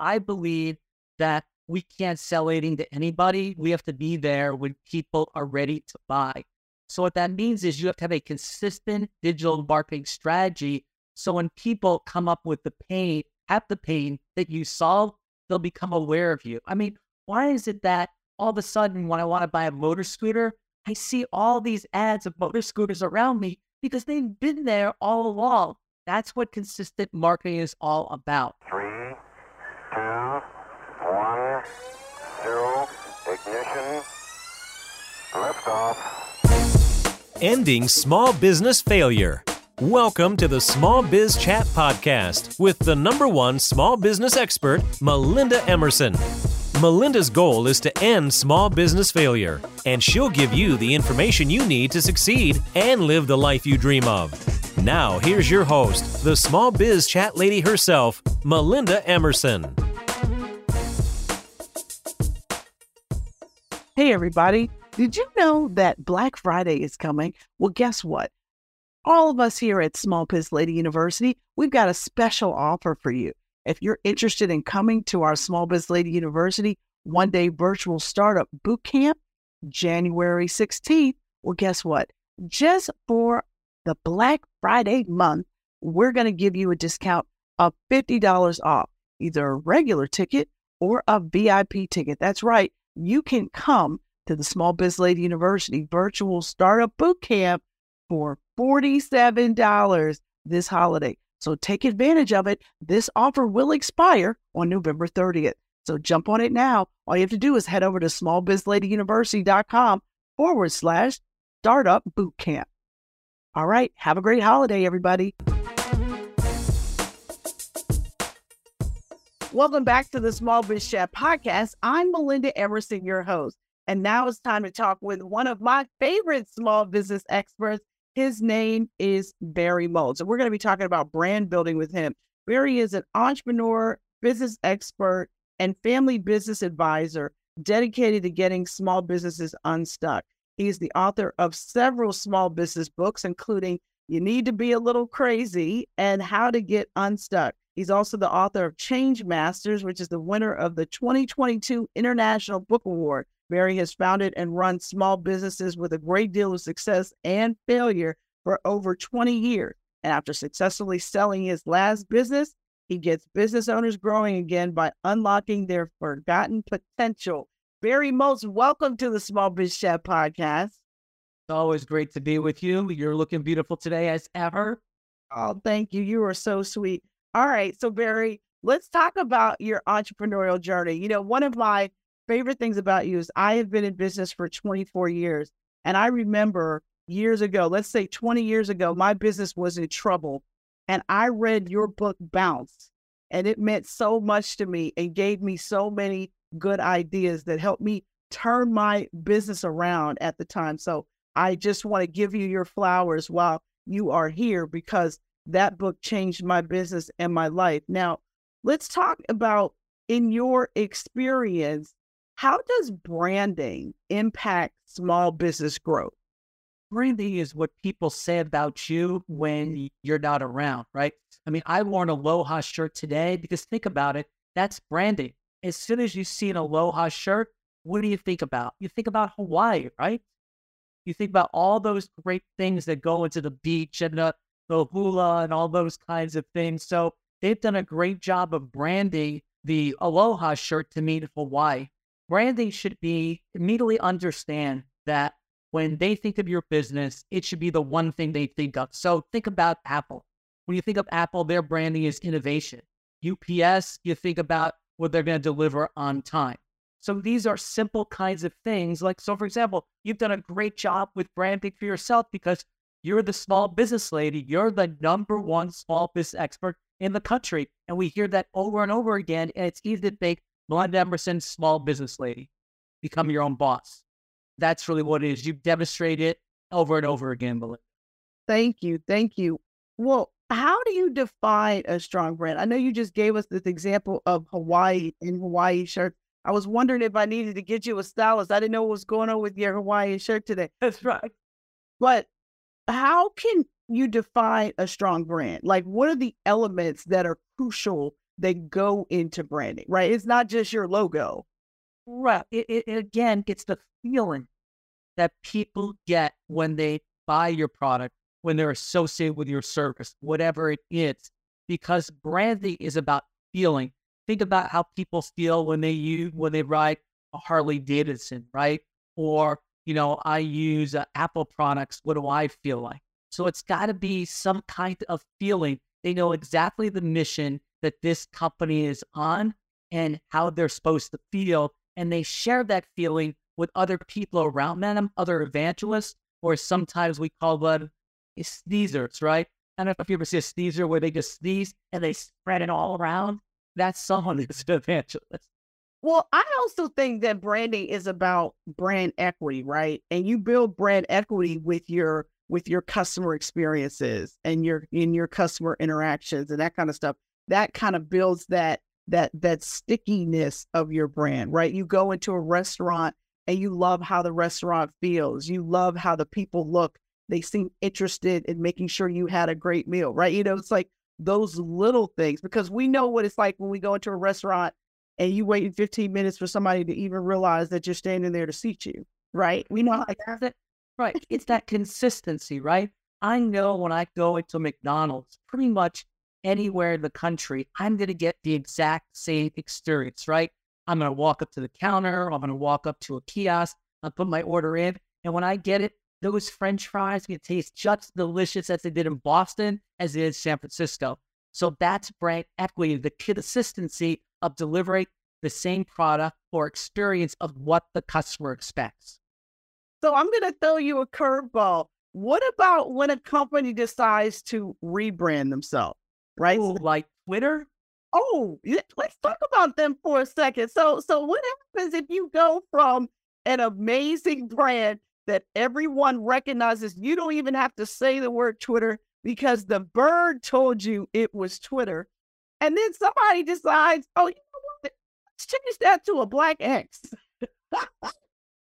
I believe that we can't sell anything to anybody. We have to be there when people are ready to buy. So what that means is you have to have a consistent digital marketing strategy. So when people come up with the pain, have the pain that you solve, they'll become aware of you. I mean, why is it that all of a sudden when I want to buy a motor scooter, I see all these ads of motor scooters around me because they've been there all along. That's what consistent marketing is all about. Three, two, one, zero, ignition, liftoff. Ending small business failure. Welcome to the Small Biz Chat Podcast with the number one small business expert, Melinda Emerson. Melinda's goal is to end small business failure, and she'll give you the information you need to succeed and live the life you dream of. Now, here's your host, the small biz chat lady herself, Melinda Emerson. Hey, everybody. Did you know that Black Friday is coming? Well, guess what? All of us here at Small Biz Lady University, we've got a special offer for you. If you're interested in coming to our Small Biz Lady University one day virtual startup boot camp, January 16th, well, guess what? Just for the Black Friday month, we're going to give you a discount of $50 off, either a regular ticket or a VIP ticket. That's right. You can come to the Small Biz Lady University virtual startup boot camp for $47 this holiday. So take advantage of it. This offer will expire on November 30th. So jump on it now. All you have to do is head over to smallbizladyuniversity.com forward slash startup boot camp. All right. Have a great holiday, everybody. Welcome back to the Small Biz Chat podcast. I'm Melinda Emerson, your host. And now it's time to talk with one of my favorite small business experts. His name is Barry Moltz. And we're going to be talking about brand building with him. Barry is an entrepreneur, business expert, and family business advisor dedicated to getting small businesses unstuck. He's the author of several small business books, including You Need to Be a Little Crazy and How to Get Unstuck. He's also the author of Change Masters, which is the winner of the 2022 International Book Award. Barry has founded and run small businesses with a great deal of success and failure for over 20 years. And after successfully selling his last business, he gets business owners growing again by unlocking their forgotten potential. Barry Moltz, welcome to the Small Biz Chat podcast. It's always great to be with you. You're looking beautiful today as ever. Oh, thank you. You are so sweet. All right. So, Barry, let's talk about your entrepreneurial journey. You know, one of my favorite things about you is I have been in business for 24 years. And I remember years ago, let's say 20 years ago, my business was in trouble. And I read your book, Bounce, and it meant so much to me and gave me so many good ideas that helped me turn my business around at the time. So I just want to give you your flowers while you are here because that book changed my business and my life. Now, let's talk about in your experience, how does branding impact small business growth? Branding is what people say about you when you're not around, right? I mean, I wore an Aloha shirt today because think about it, that's branding. As soon as you see an Aloha shirt, what do you think about? You think about Hawaii, right? You think about all those great things that go into the beach and the the hula and all those kinds of things. So they've done a great job of branding the Aloha shirt to mean Hawaii. Branding should be immediately understand that when they think of your business, it should be the one thing they think of. So think about Apple. When you think of Apple, their branding is innovation. UPS, you think about what they're going to deliver on time. So these are simple kinds of things. Like, so for example, you've done a great job with branding for yourself because you're the small business lady. You're the number one small business expert in the country. And we hear that over and over again. And it's easy to think, Melinda Emerson, small business lady, become your own boss. That's really what it is. You've demonstrated it over and over again, Melinda. Thank you. Thank you. Well, how do you define a strong brand? I know you just gave us this example of Hawaii and Hawaii shirt. I was wondering if I needed to get you a stylist. I didn't know what was going on with your Hawaiian shirt today. That's right. But how can you define a strong brand? Like, what are the elements that are crucial that go into branding, right? It's not just your logo. Right. It, it, again, it's the feeling that people get when they buy your product, when they're associated with your service, whatever it is, because branding is about feeling. Think about how people feel when they use when they ride a Harley Davidson, right? Or you know, I use uh, Apple products. What do I feel like? So it's got to be some kind of feeling. They know exactly the mission that this company is on and how they're supposed to feel. And they share that feeling with other people around them, other evangelists, or sometimes we call them sneezers, right? I don't know if you ever see a sneezer where they just sneeze and they spread it all around. That's someone who's an evangelist. Well, I also think that branding is about brand equity, right? And you build brand equity with your with your customer experiences and your in your customer interactions and that kind of stuff. That kind of builds that that that stickiness of your brand, right? You go into a restaurant and you love how the restaurant feels. You love how the people look. They seem interested in making sure you had a great meal, right? You know, it's like those little things because we know what it's like when we go into a restaurant and you wait 15 minutes for somebody to even realize that you're standing there to seat you, right? We know that, right. It's that consistency, right? I know when I go into McDonald's, pretty much anywhere in the country, I'm going to get the exact same experience, right? I'm going to walk up to the counter, I'm going to walk up to a kiosk, I'll put my order in, and when I get it, those French fries can taste just delicious as they did in Boston as in San Francisco. So that's brand equity, the consistency of delivering the same product or experience of what the customer expects. So I'm going to throw you a curveball. What about when a company decides to rebrand themselves, right? Ooh, like Twitter? Oh, let's talk about them for a second. So, so what happens if you go from an amazing brand that everyone recognizes? You don't even have to say the word Twitter because the bird told you it was Twitter. And then somebody decides, oh, you know what? Let's change that to a black X.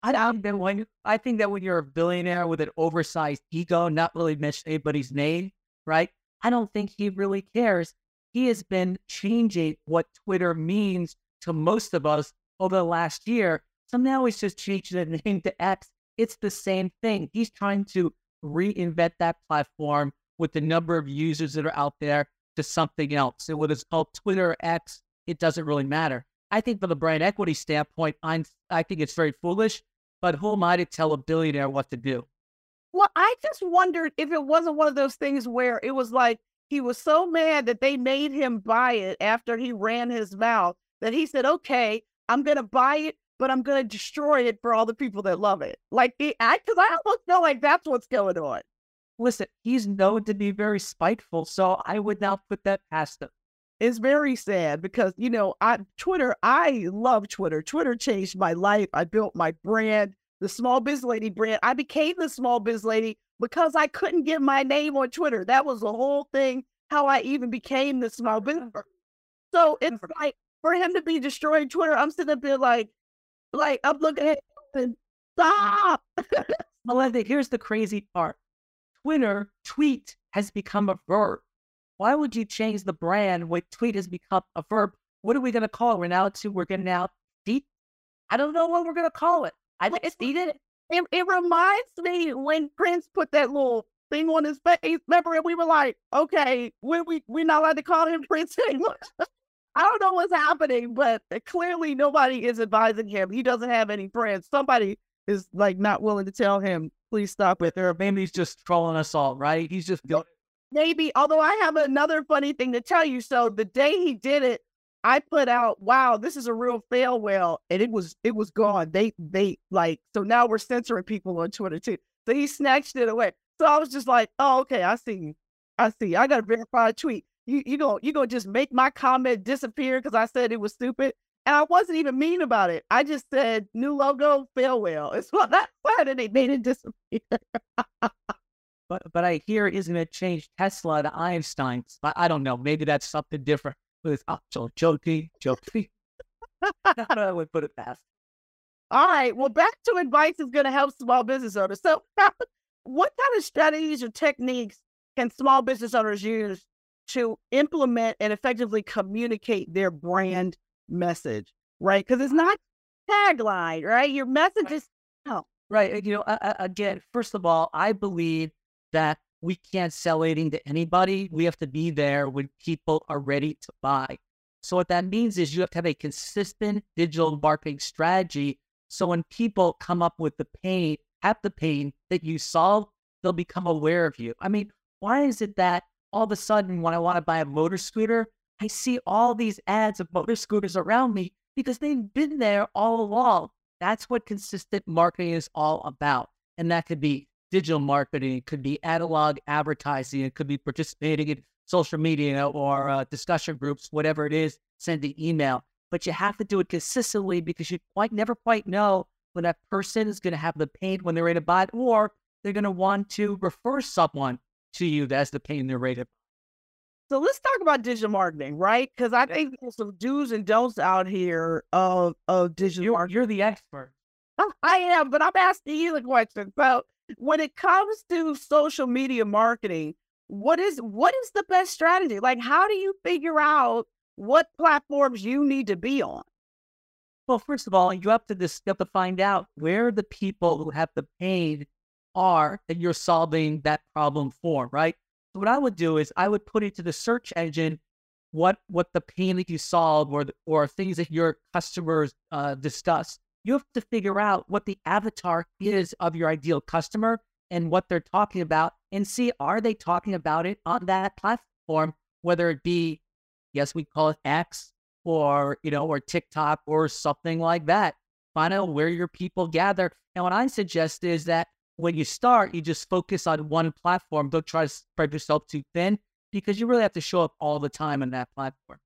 I, think when, I think that when you're a billionaire with an oversized ego, not really mention anybody's name, right? I don't think he really cares. He has been changing what Twitter means to most of us over the last year. So now he's just changing the name to X. It's the same thing. He's trying to reinvent that platform with the number of users that are out there to something else. And whether it's called Twitter X, it doesn't really matter. I think from the brand equity standpoint, I'm, I think it's very foolish, but who am I to tell a billionaire what to do? Well, I just wondered if it wasn't one of those things where it was like he was so mad that they made him buy it after he ran his mouth that he said, okay, I'm going to buy it, but I'm going to destroy it for all the people that love it. Like, eh, because I almost feel like that's what's going on listen, he's known to be very spiteful, so I would not put that past him. It's very sad because you know, I Twitter, I love Twitter. Twitter changed my life. I built my brand, the small biz lady brand. I became the small biz lady because I couldn't get my name on Twitter. That was the whole thing, how I even became the small business. Ah. So it's like for him to be destroying Twitter, I'm sitting there like, like I'm looking at him, stop. Melinda, here's the crazy part. Twitter, tweet has become a verb. Why would you change the brand when tweet has become a verb? What are we going to call it? We're now to, we're going to now tweet. I don't know what we're going to call it. I just it. it. It reminds me when Prince put that little thing on his face. Remember, we were like, okay, we we we're not allowed to call him Prince anymore. I don't know what's happening, but clearly nobody is advising him. He doesn't have any friends. Somebody is like not willing to tell him please stop it. There, maybe he's just trolling us all, right? He's just going. Maybe. Although I have another funny thing to tell you. So the day he did it, I put out, "Wow, this is a real fail whale," and it was it was gone. They they like so now we're censoring people on Twitter too. So he snatched it away. So I was just like, "Oh, okay, I see, I see. I got a tweet. You you gonna you gonna just make my comment disappear because I said it was stupid?" And I wasn't even mean about it. I just said new logo, fail whale. It's what that said, and they made it disappear. but but I hear isn't going to change Tesla to Einstein. I, I don't know. Maybe that's something different. It's oh, so jokey, jokey. I would put it past. All right. Well, back to advice is going to help small business owners. So, what kind of strategies or techniques can small business owners use to implement and effectively communicate their brand message, right? Because it's not tagline, right? Your message is oh, Right. You know, uh, again, first of all, I believe that we can't sell anything to anybody. We have to be there when people are ready to buy. So what that means is you have to have a consistent digital marketing strategy. So when people come up with the pain, have the pain that you solve, they'll become aware of you. I mean, why is it that all of a sudden when I want to buy a motor scooter, I see all these ads of motor scooters around me because they've been there all along. That's what consistent marketing is all about. And that could be digital marketing, it could be analog advertising, it could be participating in social media or uh, discussion groups, whatever it is, sending email. But you have to do it consistently because you quite never quite know when that person is going to have the pain when they're to buy it, or they're going to want to refer someone to you that's the pain they're to So let's talk about digital marketing, right? Because I think there's some do's and don'ts out here of of digital you're, marketing. you're the expert. Oh, I am, but I'm asking you the question. So when it comes to social media marketing, what is what is the best strategy? Like how do you figure out what platforms you need to be on? Well, first of all, you have to you have to find out where the people who have the pain are that you're solving that problem for, right? So what I would do is I would put into the search engine what what the pain that you solve or the, or things that your customers uh, discuss. You have to figure out what the avatar is of your ideal customer and what they're talking about, and see are they talking about it on that platform, whether it be yes we call it X or you know or TikTok or something like that. Find out where your people gather. And what I suggest is that when you start, you just focus on one platform. Don't try to spread yourself too thin because you really have to show up all the time on that platform.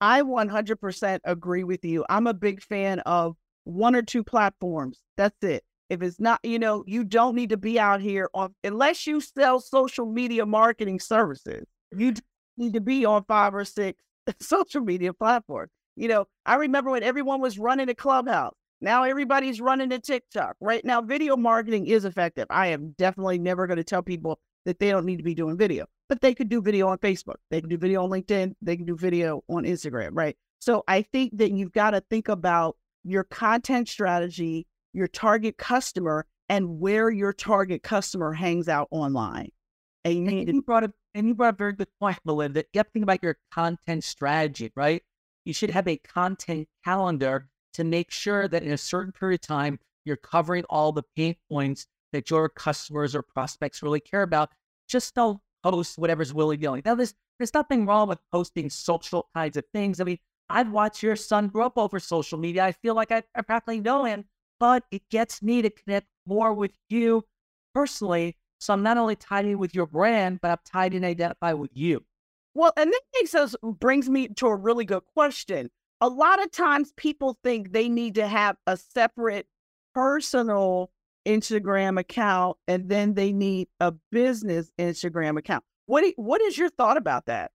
I 100% agree with you. I'm a big fan of one or two platforms. That's it. If it's not, you know, you don't need to be out here on, unless you sell social media marketing services, you need to be on five or six social media platforms. You know, I remember when everyone was running a clubhouse. Now everybody's running to TikTok. Right now, video marketing is effective. I am definitely never going to tell people that they don't need to be doing video, but they could do video on Facebook. They can do video on LinkedIn. They can do video on Instagram, right? So I think that you've got to think about your content strategy, your target customer, and where your target customer hangs out online. And you And to you brought up and you brought up a very good point, Melinda. You have to think about your content strategy, right? You should have a content calendar to make sure that in a certain period of time you're covering all the pain points that your customers or prospects really care about. Just don't post whatever's willy nilly. Now, there's there's nothing wrong with posting social kinds of things. I mean, I've watched your son grow up over social media. I feel like I, I practically know him, but it gets me to connect more with you personally. So I'm not only tied in with your brand, but I'm tied in identify with you. Well, and that us brings me to a really good question. A lot of times people think they need to have a separate personal Instagram account and then they need a business Instagram account. What do, what is your thought about that?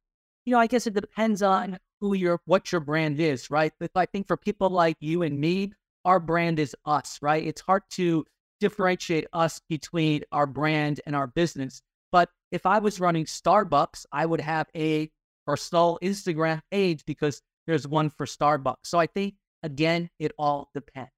You know, I guess it depends on who your what your brand is, right? But I think for people like you and me, our brand is us, right? It's hard to mm-hmm. differentiate us between our brand and our business. But if I was running Starbucks, I would have a personal Instagram page because there's one for Starbucks. So I think again, it all depends.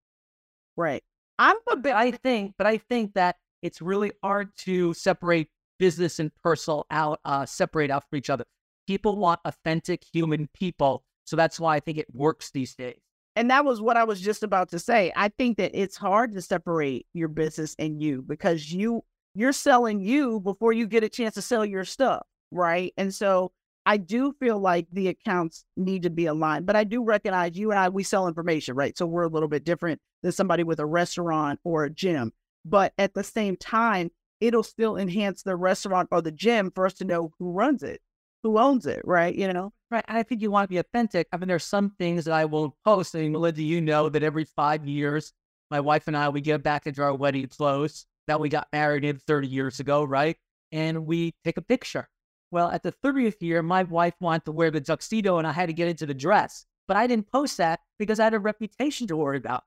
Right. I'm a bit I think, but I think that it's really hard to separate business and personal out, uh, separate out from each other. People want authentic human people, so that's why I think it works these days. and that was what I was just about to say. I think that it's hard to separate your business and you because you you're selling you before you get a chance to sell your stuff, right? And so I do feel like the accounts need to be aligned, but I do recognize you and I we sell information, right? So we're a little bit different than somebody with a restaurant or a gym. But at the same time, it'll still enhance the restaurant or the gym for us to know who runs it, who owns it, right? You know? Right. I think you want to be authentic. I mean, there's some things that I will post. I mean, Melinda, you know that every five years, my wife and I, we get back into our wedding clothes that we got married in 30 years ago, right? And we take a picture. Well, at the 30th year, my wife wanted to wear the tuxedo and I had to get into the dress. But I didn't post that because I had a reputation to worry about.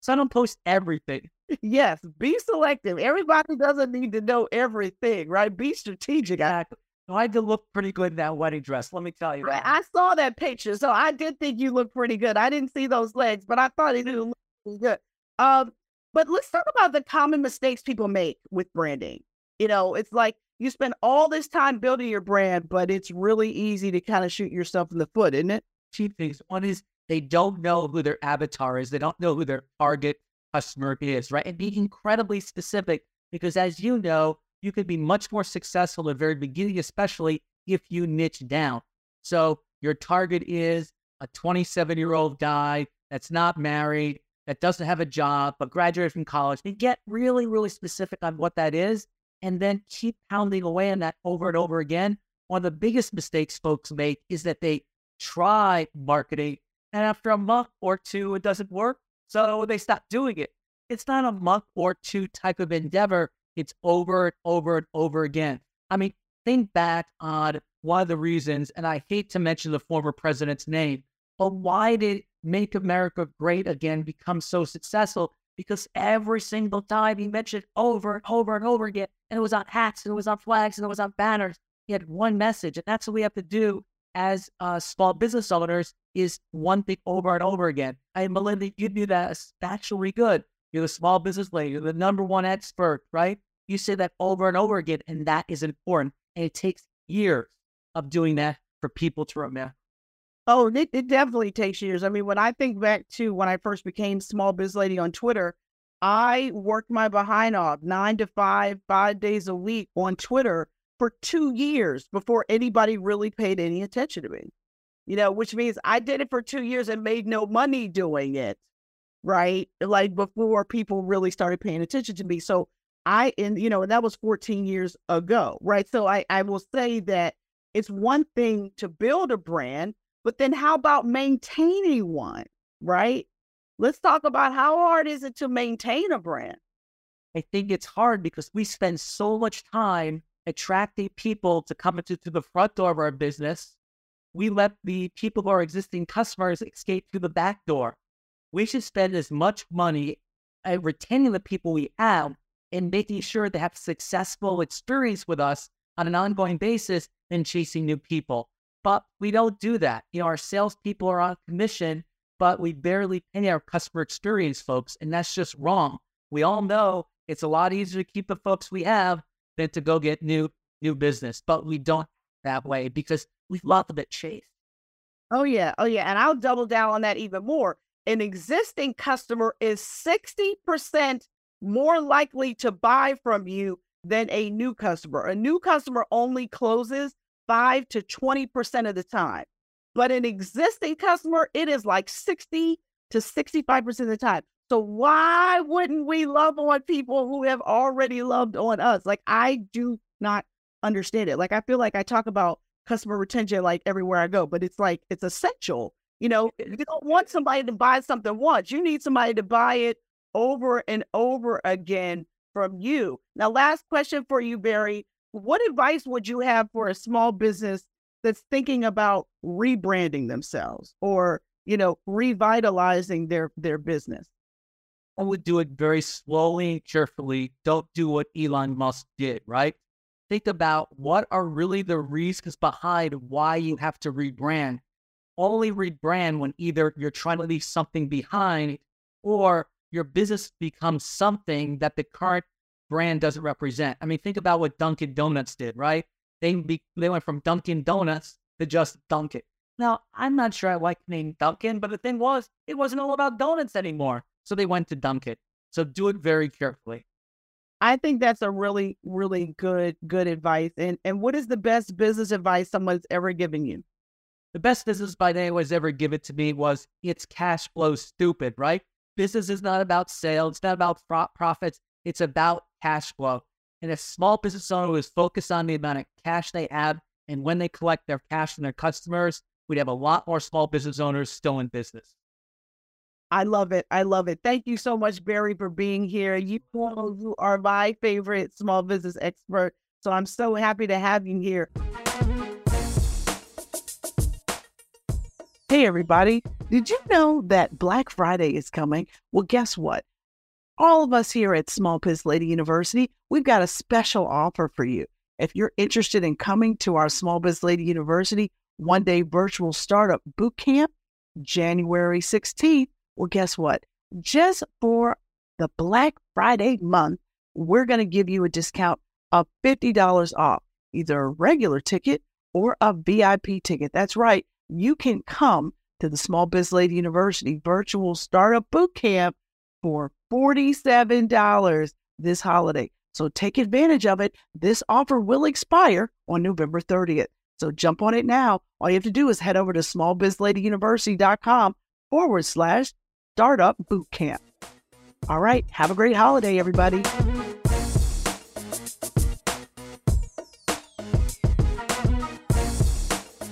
So I don't post everything. Yes, be selective. Everybody doesn't need to know everything, right? Be strategic. I- Exactly. No, I did look pretty good in that wedding dress. Let me tell you. Right. I saw that picture, so I did think you looked pretty good. I didn't see those legs, but I thought it looked pretty good. Um, but let's talk about the common mistakes people make with branding. You know, it's like you spend all this time building your brand, but it's really easy to kind of shoot yourself in the foot, isn't it? Two things. One is they don't know who their avatar is. They don't know who their target customer is, right? And be mm-hmm. incredibly specific because, as you know, you could be much more successful at the very beginning, especially if you niche down. So your target is a 27 year old guy that's not married, that doesn't have a job, but graduated from college. And get really, really specific on what that is, and then keep pounding away on that over and over again. One of the biggest mistakes folks make is that they try marketing, and after a month or two, it doesn't work. So they stop doing it. It's not a month or two type of endeavor. It's over and over and over again. I mean, think back on one of the reasons, and I hate to mention the former president's name, but why did Make America Great Again become so successful? Because every single time he mentioned over and over and over again, and it was on hats, and it was on flags, and it was on banners. He had one message, and that's what we have to do as uh, small business owners is one thing over and over again. And Melinda, you do that especially good. You're the small business lady. You're the number one expert, right? You say that over and over again, and that is important. And it takes years of doing that for people to remember. Oh, it, it definitely takes years. I mean, when I think back to when I first became small biz lady on Twitter, I worked my behind off nine to five, five days a week on Twitter for two years before anybody really paid any attention to me. You know, which means I did it for two years and made no money doing it. Right. Like before people really started paying attention to me. So I, and you know, and that was 14 years ago. Right. So I, I will say that it's one thing to build a brand, but then how about maintaining one? Right. Let's talk about how hard is it to maintain a brand? I think it's hard because we spend so much time attracting people to come into to the front door of our business. We let the people who are existing customers escape through the back door. We should spend as much money at retaining the people we have and making sure they have successful experience with us on an ongoing basis than chasing new people. But we don't do that. You know, our salespeople are on commission, but we barely pay our customer experience folks, and that's just wrong. We all know it's a lot easier to keep the folks we have than to go get new new business, but we don't that way because we love them at Chase. Oh yeah, oh yeah, and I'll double down on that even more. An existing customer is 60% more likely to buy from you than a new customer. A new customer only closes 5 to 20% of the time. But an existing customer, it is like 60 to 65% of the time. So why wouldn't we love on people who have already loved on us? Like I do not understand it. Like I feel like I talk about customer retention like everywhere I go, but it's like it's essential. You know, you don't want somebody to buy something once. You need somebody to buy it over and over again from you. Now, last question for you, Barry. What advice would you have for a small business that's thinking about rebranding themselves or, you know, revitalizing their their business? I would do it very slowly and carefully. Don't do what Elon Musk did, right? Think about what are really the reasons behind why you have to rebrand. Only rebrand when either you're trying to leave something behind or your business becomes something that the current brand doesn't represent. I mean, think about what Dunkin' Donuts did, right? They be, they went from Dunkin' Donuts to just Dunkin'. Now, I'm not sure I like the name Dunkin', but the thing was, it wasn't all about donuts anymore. So they went to Dunkin'. So do it very carefully. I think that's a really, really good, good advice. And and what is the best business advice someone's ever given you? The best business advice anyone's ever given to me was it's cash flow stupid, right? Business is not about sales, it's not about profits, it's about cash flow. And a small business owner is focused on the amount of cash they have and when they collect their cash from their customers, we'd have a lot more small business owners still in business. I love it. I love it. Thank you so much, Barry, for being here. You are my favorite small business expert. So I'm so happy to have you here. Hey, everybody. Did you know that Black Friday is coming? Well, guess what? All of us here at Small Biz Lady University, we've got a special offer for you. If you're interested in coming to our Small Biz Lady University one day virtual startup boot camp, January 16th, well, guess what? Just for the Black Friday month, we're going to give you a discount of $50 off, either a regular ticket or a VIP ticket. That's right. You can come to the Small Biz Lady University virtual startup boot camp for $47 this holiday. So take advantage of it. This offer will expire on November 30th. So jump on it now. All you have to do is head over to smallbizladyuniversity.com forward slash startup boot camp. All right. Have a great holiday, everybody.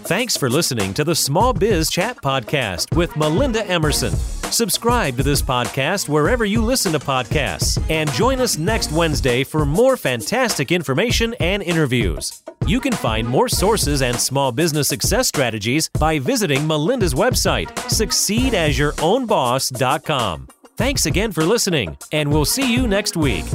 Thanks for listening to the Small Biz Chat Podcast with Melinda Emerson. Subscribe to this podcast wherever you listen to podcasts and join us next Wednesday for more fantastic information and interviews. You can find more sources and small business success strategies by visiting Melinda's website, succeedasyourownboss.com. Thanks again for listening, and we'll see you next week.